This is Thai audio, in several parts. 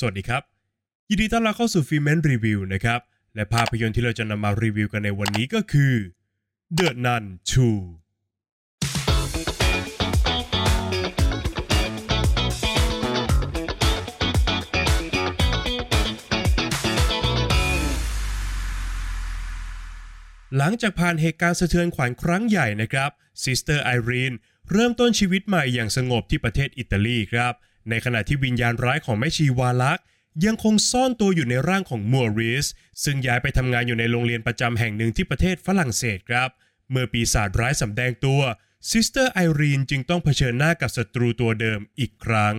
สวัสดีครับ ยินดีต้อนรับเข้าสู่ Filmment Review นะครับ และภาพยนตร์ที่เราจะนำมารีวิวกันในวันนี้ก็คือ The Nun 2หลังจากผ่านเหตุการณ์สะเทือนขวัญครั้งใหญ่นะครับซิสเตอร์ไอรีนเริ่มต้นชีวิตใหม่อย่างสงบที่ประเทศอิตาลีครับ ในขณะที่วิญญาณร้ายของแม่ชีวาลักษ์ยังคงซ่อนตัวอยู่ในร่างของมัวริสซึ่งย้ายไปทำงานอยู่ในโรงเรียนประจำแห่งหนึ่งที่ประเทศฝรั่งเศสครับ เมื่อปีศาจร้ายสำแดงตัวซิสเตอร์ไอรีนจึงต้องเผชิญหน้ากับศัตรูตัวเดิมอีกครั้ง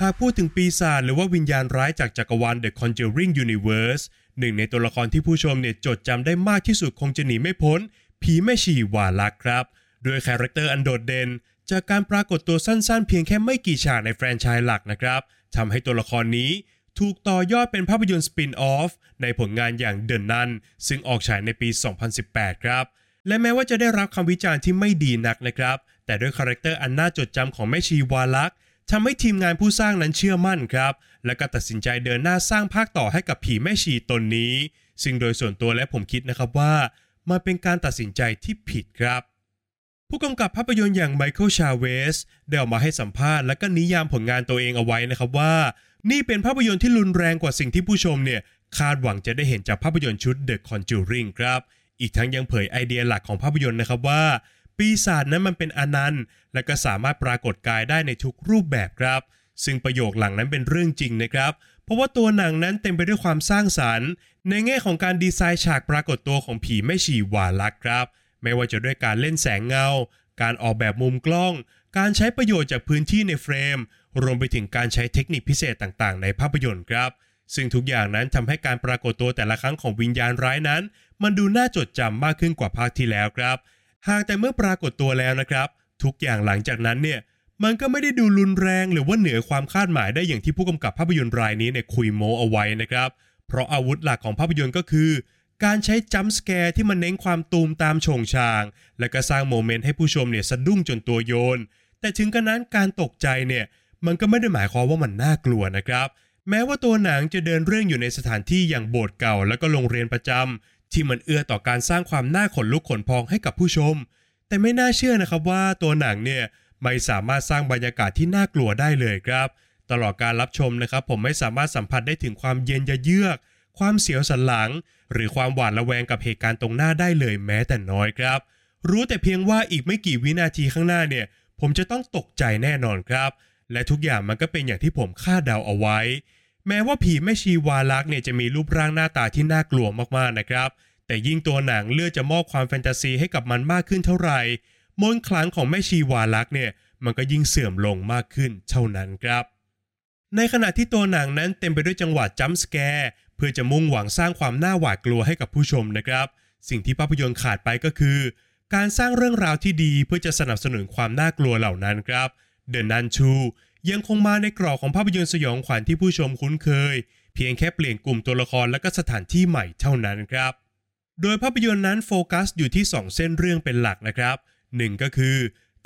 หากพูดถึงปีศาจหรือว่าวิญญาณร้ายจากจักรวาล The Conjuring Universe หนึ่งในตัวละครที่ผู้ชมเนี่ยจดจำได้มากที่สุดคงจะหนีไม่พ้น ผีแม่ชีวาลัคครับด้วยคาแรคเตอร์อันโดดเด่นจากการปรากฏตัวสั้นๆ เพียงแค่ไม่กี่ฉากในแฟรนไชส์หลักนะครับทำให้ตัวละครนี้ถูกต่อยอดเป็นภาพยนตร์ spin-off ในผลงานอย่างเด e น Nun ซึ่งออกฉายในปี 2018 ครับ และแม้ว่าจะได้รับคำวิจารณ์ที่ไม่ดีนักนะครับ แต่ด้วยคาแรคเตอร์อันน่าจดจำของแม่ชีวาลักษ์ ทำให้ทีมงานผู้สร้างนั้นเชื่อมั่นครับ และก็ตัดสินใจเดินหน้าสร้างภาคต่อให้กับผีแม่ชีตนนี้ ซึ่งโดยส่วนตัวและผมคิดนะครับว่ามันเป็นการตัดสินใจที่ผิดครับ ผู้กำกับภาพยนตร์อย่างไมเคิลชาเวสได้ออกมาให้สัมภาษณ์และก็นิยามผลงานตัวเองเอาไว้นะครับว่า นี่เป็นภาพยนตร์ที่รุนแรงกว่าสิ่งที่ผู้ชมเนี่ยคาดหวังจะได้เห็นจากภาพยนตร์ชุด The Conjuring ครับ อีกทั้งยังเผยไอเดียหลักของภาพยนตร์นะครับว่า ปีศาจนั้นมันเป็นอนันต์ และก็สามารถปรากฏกายได้ในทุกรูปแบบครับ ซึ่งประโยคหลังนั้นเป็นเรื่องจริงนะครับ เพราะว่าตัวหนังนั้นเต็มไปด้วยความสร้างสรรค์ ในแง่ของการดีไซน์ฉากปรากฏตัวของผีแม่ชีวาลักครับ ไม่ว่าจะด้วยการเล่นแสงเงา การออกแบบมุมกล้อง การใช้ประโยชน์จากพื้นที่ในเฟรม รวมไปถึงการใช้เทคนิคพิเศษต่างๆ ในภาพยนตร์ครับซึ่งทุกอย่างนั้นทำให้การปรากฏตัวแต่ละครั้งของวิญญาณร้ายนั้น มันดูน่าจดจำมากขึ้นกว่าภาคที่แล้วครับ หากแต่เมื่อปรากฏตัวแล้วนะครับ ทุกอย่างหลังจากนั้นเนี่ยมันก็ไม่ได้ดูรุนแรงหรือว่าเหนือความคาดหมายได้อย่างที่ผู้กำกับภาพยนตร์รายนี้เนี่ยคุยโมเอาไว้นะครับ เพราะอาวุธหลักของภาพยนตร์ก็คือ การใช้จัมป์สแกร์ที่มันเน้นความตูมตามโฉงชาง และก็สร้างโมเมนต์ให้ผู้ชมเนี่ยสะดุ้งจนตัวโยน แต่ถึงกระนั้นการตกใจเนี่ยมันก็ไม่ได้หมายความว่ามันน่ากลัวนะครับ แม้ว่าตัวหนังจะเดินเรื่องอยู่ในสถานที่อย่างโบสถ์เก่า และก็โรงเรียนประจำ ที่มันเอื้อต่อการสร้างความน่าขนลุกขนพองให้กับผู้ชม แต่ไม่น่าเชื่อนะครับว่าตัวหนังเนี่ยไม่สามารถสร้างบรรยากาศที่น่ากลัวได้เลยครับ ตลอดการรับชมนะครับ ผมไม่สามารถสัมผัสได้ถึงความเย็นยะเยือก ความเสียวสันหลัง หรือความหวาดระแวงกับเหตุการณ์ตรงหน้าได้เลยแม้แต่น้อยครับ รู้แต่เพียงว่าอีกไม่กี่วินาทีข้างหน้าเนี่ย ผมจะต้องตกใจแน่นอนครับ และทุกอย่างมันก็เป็นอย่างที่ผมคาดเดาเอาไว้ แม้ว่าผีแม่ชีวาลักษ์เนี่ยจะมีรูปร่างหน้าตาที่น่ากลัวมากๆนะครับ แต่ยิ่งตัวหนังเลือกจะมอบความแฟนตาซีให้กับมันมากขึ้นเท่าไหร่มนต์ขลังของแม่ชีวาลักษ์เนี่ยมันก็ยิ่งเสื่อมลงมากขึ้นเท่านั้นครับ ในขณะที่ตัวหนังนั้นเต็มไปด้วยจังหวะจัมป์สแกร์เพื่อจะมุ่งหวังสร้างความน่าหวาดกลัวให้กับผู้ชมนะครับ สิ่งที่ภาพยนตร์ขาดไปก็คือ การสร้างเรื่องราวที่ดีเพื่อจะสนับสนุนความน่ากลัวเหล่านั้นครับThe Nun 2 ยังคงมาในกรอบของภาพยนตร์สยองขวัญที่ผู้ชมคุ้นเคย เพียงแค่เปลี่ยนกลุ่มตัวละครและก็สถานที่ใหม่เท่านั้นครับ โดยภาพยนตร์นั้นโฟกัสอยู่ที่ 2 เส้นเรื่องเป็นหลักนะครับหนึ่งก็คือ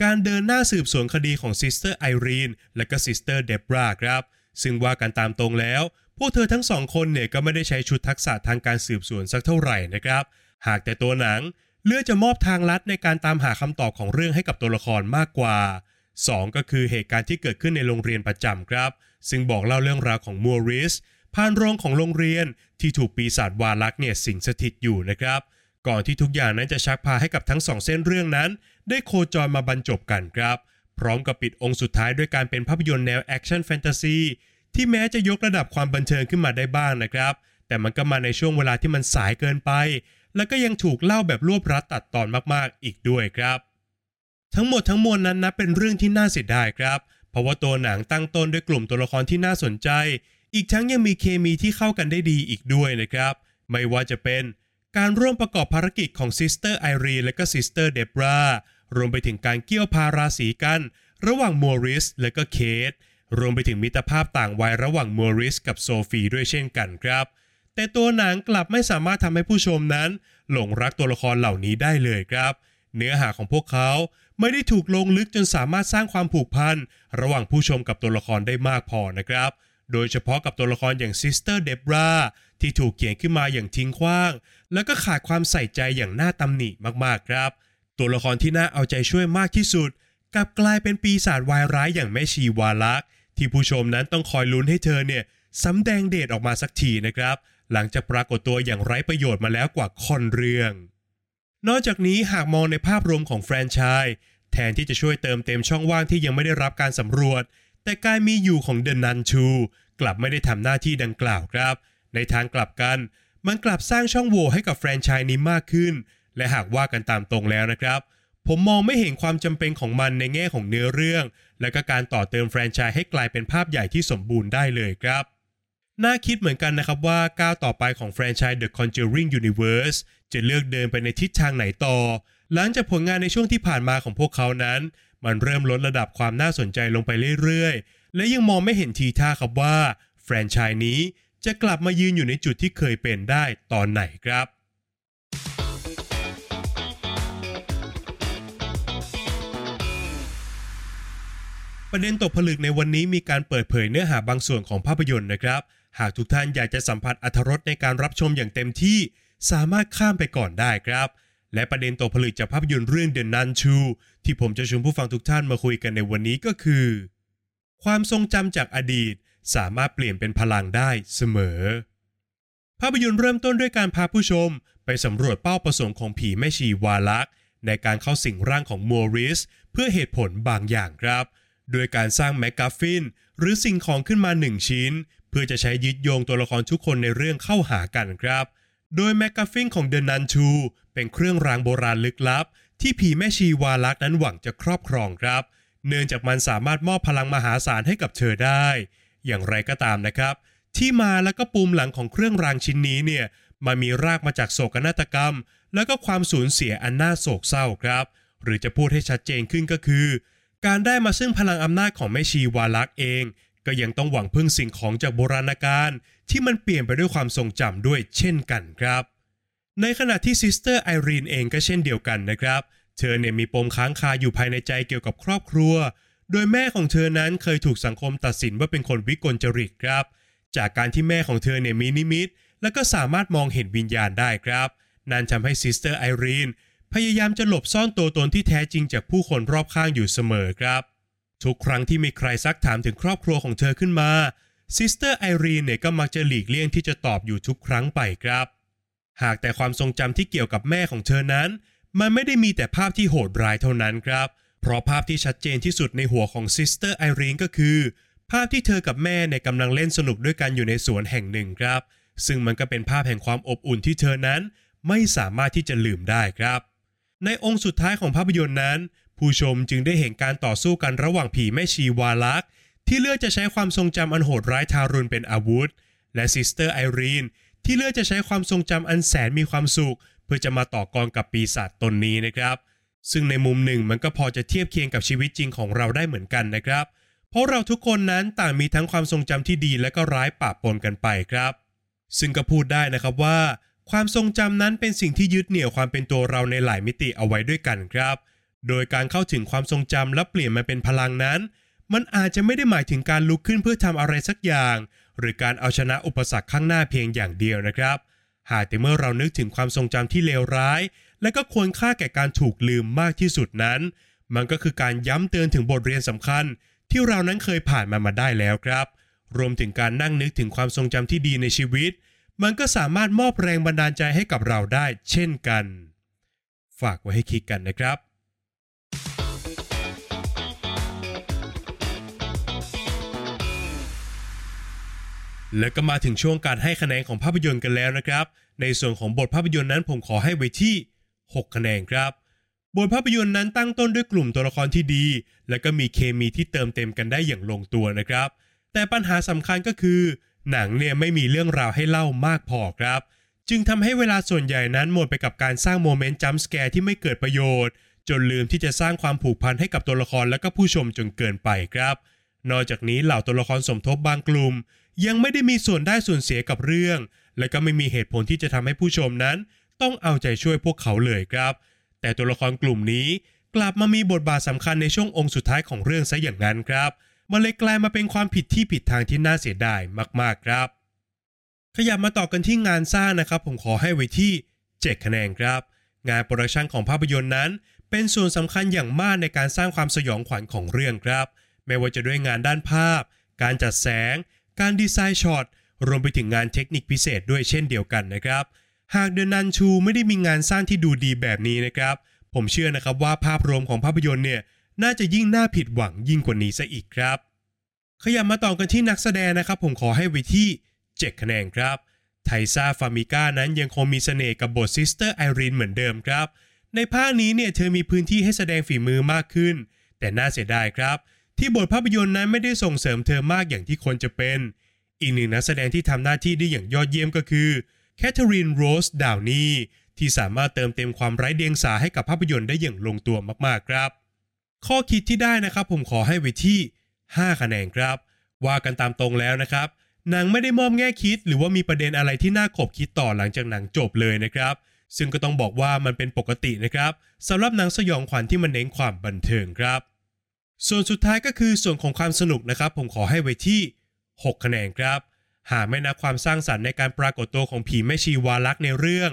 การเดินหน้าสืบสวนคดีของซิสเตอร์ไอรีนและก็ซิสเตอร์เดบราครับ ซึ่งว่ากันตามตรงแล้ว พวกเธอทั้งสองคนเนี่ยก็ไม่ได้ใช้ชุดทักษะทางการสืบสวนสักเท่าไหร่นะครับ หากแต่ตัวหนังเลือกจะมอบทางลัดในการตามหาคำตอบของเรื่องให้กับตัวละครมากกว่า 2 ก็คือเหตุการณ์ที่เกิดขึ้นในโรงเรียนประจำครับ ซึ่งบอกเล่าเรื่องราวของมัวริสภารโรงของโรงเรียนที่ถูกปีศาจวาลักเนี่ยสิงสถิตอยู่นะครับ ก่อนที่ทุกอย่างนั้นจะชักพาให้กับทั้งสองเส้นเรื่องนั้น ได้โคจรมาบรรจบกันครับ พร้อมกับปิดองก์สุดท้ายด้วยการเป็นภาพยนตร์แนวแอคชั่นแฟนตาซีที่แม้จะยกระดับความบันเทิงขึ้นมาได้บ้างนะครับ แต่มันก็มาในช่วงเวลาที่มันสายเกินไป แล้วก็ยังถูกเล่าแบบรวบรัดตัดตอนมากๆ อีกด้วยครับ ทั้งหมดทั้งมวลนั้นนับเป็นเรื่องที่น่าเสียดายครับ เพราะว่าตัวหนังตั้งต้นด้วยกลุ่มตัวละครที่น่าสนใจ อีกทั้งยังมีเคมีที่เข้ากันได้ดีอีกด้วยนะครับ ไม่ว่าจะเป็นการร่วมประกอบภารกิจของซิสเตอร์ไอรีนและก็ซิสเตอร์เดบรารวมไปถึงการเกี่ยวพาราสีกัน ระหว่างมอริสและก็เคทรวมไปถึงมิตรภาพต่างวัยระหว่างมอริสกับโซฟีด้วยเช่นกันครับ แต่ตัวหนังกลับไม่สามารถทำให้ผู้ชมนั้น หลงรักตัวละครเหล่านี้ได้เลยครับ เนื้อหาของพวกเขา ไม่ได้ถูกลงลึกจนสามารถสร้างความผูกพันระหว่างผู้ชมกับตัวละครได้มากพอนะครับ โดยเฉพาะกับตัวละครอย่างซิสเตอร์เดบราที่ถูกเขียนขึ้นมาอย่างทิ้งขว้าง แล้วก็ขาดความใส่ใจอย่างน่าตำหนิมากๆครับ ตัวละครที่น่าเอาใจช่วยมากที่สุดกลับกลายเป็นปีศาจวายร้ายอย่างแม่ชีวาลักษ์ที่ผู้ชมนั้นต้องคอยลุ้นให้เธอเนี่ยสำแดงเดชออกมาสักทีนะครับ หลังจากปรากฏตัวอย่างไร้ประโยชน์มาแล้วกว่าคอนเรื่อง นอกจากนี้หากมองในภาพรวมของแฟรนไชส์แทนที่จะช่วยเติมเต็มช่องว่างที่ยังไม่ได้รับการสำรวจ แต่การมีอยู่ของเดนนันชู กลับไม่ได้ทำหน้าที่ดังกล่าวครับ ในทางกลับกัน มันกลับสร้างช่องโหว่ให้กับแฟรนไชส์นี้มากขึ้น และหากว่ากันตามตรงแล้วนะครับ ผมมองไม่เห็นความจำเป็นของมันในแง่ของเนื้อเรื่อง และก็การต่อเติมแฟรนไชส์ให้กลายเป็นภาพใหญ่ที่สมบูรณ์ได้เลยครับ น่าคิดเหมือนกันนะครับว่าก้าวต่อไปของแฟรนไชส์ The Conjuring Universe จะเลือกเดินไปในทิศทางไหนต่อ หลังจากผลงานในช่วงที่ผ่านมาของพวกเขานั้น มันเริ่มลดระดับความน่าสนใจลงไปเรื่อยๆ และยังมองไม่เห็นทีท่าครับว่าแฟรนไชส์นี้จะกลับมายืนอยู่ในจุดที่เคยเป็นได้ตอนไหนครับประเด็นตกผลึกในวันนี้มีการเปิดเผยเนื้อหาบางส่วนของภาพยนตร์นะครับ หากทุกท่านอยากจะสัมผัสอรรถรสในการรับชมอย่างเต็มที่ สามารถข้ามไปก่อนได้ครับ และประเด็นตกผลึกจากภาพยนตร์เรื่อง The Nun 2ที่ผมจะชวนผู้ฟังทุกท่านมาคุยกันในวันนี้ก็คือ ความทรงจำจากอดีตสามารถเปลี่ยนเป็นพลังได้เสมอ ภาพยนตร์เริ่มต้นด้วยการพาผู้ชม ไปสำรวจเป้าประสงค์ของผีแม่ชีวาลัก ในการเข้าสิงร่างของมัวริส เพื่อเหตุผลบางอย่างครับ โดยการสร้าง MacGuffin หรือสิ่งของขึ้นมาหนึ่งชิ้น เพื่อจะใช้ยึดโยงตัวละครทุกคนในเรื่องเข้าหากันครับ โดย MacGuffin ของ The Nun 2 เป็นเครื่องรางโบราณลึกลับ ที่ผีแม่ชีวาลักนั้นหวังจะครอบครองครับ เนื่องจากมันสามารถมอบพลังมหาศาลให้กับเธอได้ อย่างไรก็ตามนะครับ ที่มาแล้วก็ปูมหลังของเครื่องรางชิ้นนี้เนี่ยมันมีรากมาจากโศกนาฏกรรม แล้วก็ความสูญเสียอันน่าโศกเศร้าครับ หรือจะพูดให้ชัดเจนขึ้นก็คือ การได้มาซึ่งพลังอำนาจของแม่ชีวาลักเอง ก็ยังต้องหวังพึ่งสิ่งของจากโบราณกาลที่มันเปลี่ยนไปด้วยความทรงจำด้วยเช่นกันครับ ในขณะที่ซิสเตอร์ไอรีนเองก็เช่นเดียวกันนะครับ เธอเนี่ยมีปมค้างคาอยู่ภายในใจเกี่ยวกับครอบครัว โดยแม่ของเธอนั้นเคยถูกสังคมตัดสินว่าเป็นคนวิกลจริตครับ จากการที่แม่ของเธอเนี่ยมีนิมิต และก็สามารถมองเห็นวิญญาณได้ครับนั่นทำให้ซิสเตอร์ไอรีนพยายามจะหลบซ่อนตัวตนที่แท้จริงจากผู้คนรอบข้างอยู่เสมอครับ ทุกครั้งที่มีใครซักถามถึงครอบครัวของเธอขึ้นมาซิสเตอร์ไอรีนเนี่ยก็มักจะหลีกเลี่ยงที่จะตอบอยู่ทุกครั้งไปครับ หากแต่ความทรงจำที่เกี่ยวกับแม่ของเธอนั้น มันไม่ได้มีแต่ภาพที่โหดร้ายเท่านั้นครับ เพราะภาพที่ชัดเจนที่สุดในหัวของซิสเตอร์ไอรีนก็คือ ภาพที่เธอกับแม่เนี่ยกำลังเล่นสนุกด้วยกันอยู่ในสวนแห่งหนึ่งครับ ซึ่งมันก็เป็นภาพแห่งความอบอุ่นที่เธอนั้น ไม่สามารถที่จะลืมได้ครับ ในองก์สุดท้ายของภาพยนตร์นั้น ผู้ชมจึงได้เห็นการต่อสู้กันระหว่างผีแม่ชีวาลักษ์ที่เลือกจะใช้ความทรงจำอันโหดร้ายทารุณเป็นอาวุธ และซิสเตอร์ไอรีนที่เลือกจะใช้ความทรงจำอันแสนมีความสุข เพื่อจะมาต่อกรกับปีศาจตนนี้นะครับ ซึ่งในมุมหนึ่งมันก็พอจะเทียบเคียงกับชีวิตจริงของเราได้เหมือนกันนะครับ เพราะเราทุกคนนั้นต่างมีทั้งความทรงจำที่ดีและก็ร้ายปะปนกันไปครับ ซึ่งก็พูดได้นะครับว่า ความทรงจำนั้นเป็นสิ่งที่ยึดเหนี่ยวความเป็นตัวเราในหลายมิติเอาไว้ด้วยกันครับ โดยการเข้าถึงความทรงจำและเปลี่ยนมันเป็นพลังนั้น มันอาจจะไม่ได้หมายถึงการลุกขึ้นเพื่อทำอะไรสักอย่าง หรือการเอาชนะอุปสรรคข้างหน้าเพียงอย่างเดียวนะครับ หากแต่เมื่อเรานึกถึงความทรงจำที่เลวร้าย และก็ควรค่าแก่การถูกลืมมากที่สุดนั้น มันก็คือการย้ำเตือนถึงบทเรียนสำคัญ ที่เรานั้นเคยผ่านมามาได้แล้วครับ รวมถึงการนั่งนึกถึงความทรงจำที่ดีในชีวิต มันก็สามารถมอบแรงบันดาลใจให้กับเราได้ เช่นกัน ฝากไว้ให้คิดกันนะครับ แล้วก็มาถึงช่วงการให้คะแนนของภาพยนตร์กันแล้วนะครับ ในส่วนของบทภาพยนตร์นั้นผมขอให้ไว้ที่ 6 คะแนนครับ บทภาพยนตร์นั้นตั้งต้นด้วยกลุ่มตัวละครที่ดี และก็มีเคมีที่เติมเต็มกันได้อย่างลงตัวนะครับ แต่ปัญหาสำคัญก็คือ หนังเนี่ยไม่มีเรื่องราวให้เล่ามากพอครับ จึงทำให้เวลาส่วนใหญ่นั้นหมดไปกับการสร้างโมเมนต์จัมป์สแกร์ที่ไม่เกิดประโยชน์ จนลืมที่จะสร้างความผูกพันให้กับตัวละครและก็ผู้ชมจนเกินไปครับ นอกจากนี้เหล่าตัวละครสมทบบางกลุ่ม ยังไม่ได้มีส่วนได้ส่วนเสียกับเรื่อง และก็ไม่มีเหตุผลที่จะทำให้ผู้ชมนั้น ต้องเอาใจช่วยพวกเขาเลยครับ แต่ตัวละครกลุ่มนี้กลับมามีบทบาทสำคัญในช่วงองค์สุดท้ายของเรื่องซะอย่างนั้นครับมันเลยกลายมาเป็นความผิดที่ผิดทางที่น่าเสียดายมากๆครับ ขยับมาต่อกันที่งานสร้างนะครับ ผมขอให้ไว้ที่ 7 คะแนนครับ งานโปรดักชันของภาพยนตร์นั้น เป็นส่วนสำคัญอย่างมากในการสร้างความสยองขวัญของเรื่องครับ ไม่ว่าจะด้วยงานด้านภาพ การจัดแสง การดีไซน์ช็อตรวมไปถึงงานเทคนิคพิเศษด้วยเช่นเดียวกันนะครับ หาก The Nun 2 ไม่ได้มีงานสร้างที่ดูดีแบบนี้นะครับ ผมเชื่อนะครับว่าภาพรวมของภาพยนตร์เนี่ยน่าจะยิ่งน่าผิดหวังยิ่งกว่านี้ซะอีกครับ ขยับมาต่อกันที่นักแสดงนะครับ ผมขอให้ไว้ที่ 7 คะแนนครับ Taissa Farmiga นั้นยังคงมีเสน่ห์กับบทซิสเตอร์ไอรีนเหมือนเดิมครับ ในภาคนี้เนี่ยเธอมีพื้นที่ให้แสดงฝีมือมากขึ้น แต่น่าเสียดายครับ ที่บทภาพยนตร์นั้นไม่ได้ส่งเสริมเธอมากอย่างที่ควรจะเป็น อีกหนึ่งนักแสดงที่ทำหน้าที่ได้อย่างยอดเยี่ยมก็คือแคทเธอรีนโรสดาวนีที่สามารถเติมเต็มความไร้เดียงสาให้กับภาพยนตร์ได้อย่างลงตัวมากๆครับ ข้อคิดที่ได้นะครับผมขอให้ไว้ที่ 5 คะแนนครับ ว่ากันตามตรงแล้วนะครับหนังไม่ได้มอบแง่คิด หรือว่ามีประเด็นอะไรที่น่าขบคิดต่อหลังจากหนังจบเลยนะครับ ซึ่งก็ต้องบอกว่ามันเป็นปกตินะครับสำหรับหนังสยองขวัญที่มันเน้นความบันเทิงครับ ส่วนสุดท้ายก็คือส่วนของความสนุกนะครับ ผมขอให้ไว้ที่ 6 คะแนนครับ หากไม่นับความสร้างสรรค์ในการปรากฏตัวของผีแม่ชีวาลักษ์ในเรื่อง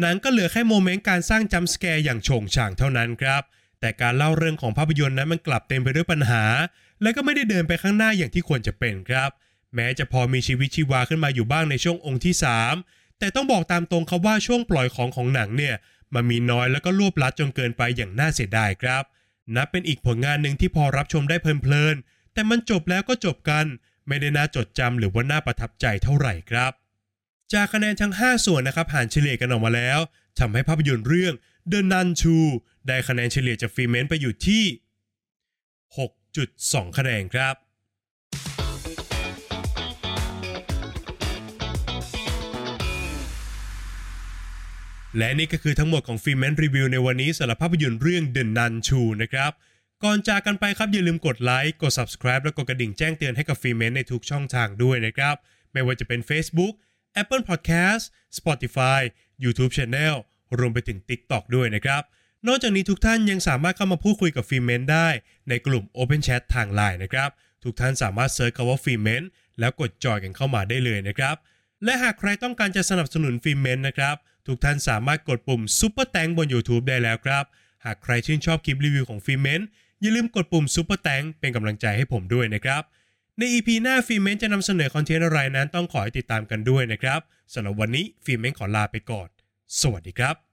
หนังก็เหลือแค่โมเมนต์การสร้างจัมป์สแกร์อย่างโฉงฉางเท่านั้นครับ แต่การเล่าเรื่องของภาพยนตร์นั้นมันกลับเต็มไปด้วยปัญหา และก็ไม่ได้เดินไปข้างหน้าอย่างที่ควรจะเป็นครับ แม้จะพอมีชีวิตชีวาขึ้นมาอยู่บ้างในช่วงองค์ที่ 3 แต่ต้องบอกตามตรงครับว่าช่วงปล่อยของของหนังเนี่ยมันมีน้อยแล้วก็รวบลัดจนเกินไปอย่างน่าเสียดายครับ นับเป็นอีกผลงานหนึ่งที่พอรับชมได้เพลินๆ แต่มันจบแล้วก็จบกัน ไม่ได้น่าจดจำหรือว่าน่าประทับใจเท่าไหร่ครับ จากคะแนนทั้ง 5 ส่วนนะครับหารเฉลี่ยกันออกมาแล้วทำให้ภาพยนตร์เรื่อง The Nun 2ได้คะแนนเฉลี่ยจากฟรีเมนต์ไปอยู่ที่ 6.2 คะแนนครับ และนี่ก็คือทั้งหมดของ Filmment Review ในวันนี้สำหรับภาพยนตร์เรื่อง The Nun 2นะครับก่อนจากกันไปครับอย่าลืมกดไลค์กด Subscribe และกดกระดิ่งแจ้งเตือนให้กับ Filmment ในทุกช่องทางด้วยนะครับ ไม่ว่าจะเป็น Facebook Apple Podcast Spotify YouTube Channel รวมไปถึง TikTok ด้วยนะครับ นอกจากนี้ทุกท่านยังสามารถเข้ามาพูดคุยกับ Filmment ได้ในกลุ่ม Open Chat ทาง Line นะครับ ทุกท่านสามารถ search คำว่า Filmment แล้วกด join กันเข้ามาได้เลยนะครับ และหากใครต้องการจะสนับสนุน Filmment นะครับ ทุกท่านสามารถกดปุ่ม Super Thanks บน YouTube ได้แล้วครับ หากใครชื่นชอบคลิปรีวิวของ Filmment อย่าลืมกดปุ่ม Super t แตงเป็นกำลังใจให้ผมด้วยนะครับ ใน EP หน้า Filmment จะนำเสนอคอนเทนต์อะไรนั้นต้องขอให้ติดตามกันด้วยนะครับสำหรับวันนี้ Filmment ขอลาไปก่อน สวัสดีครับ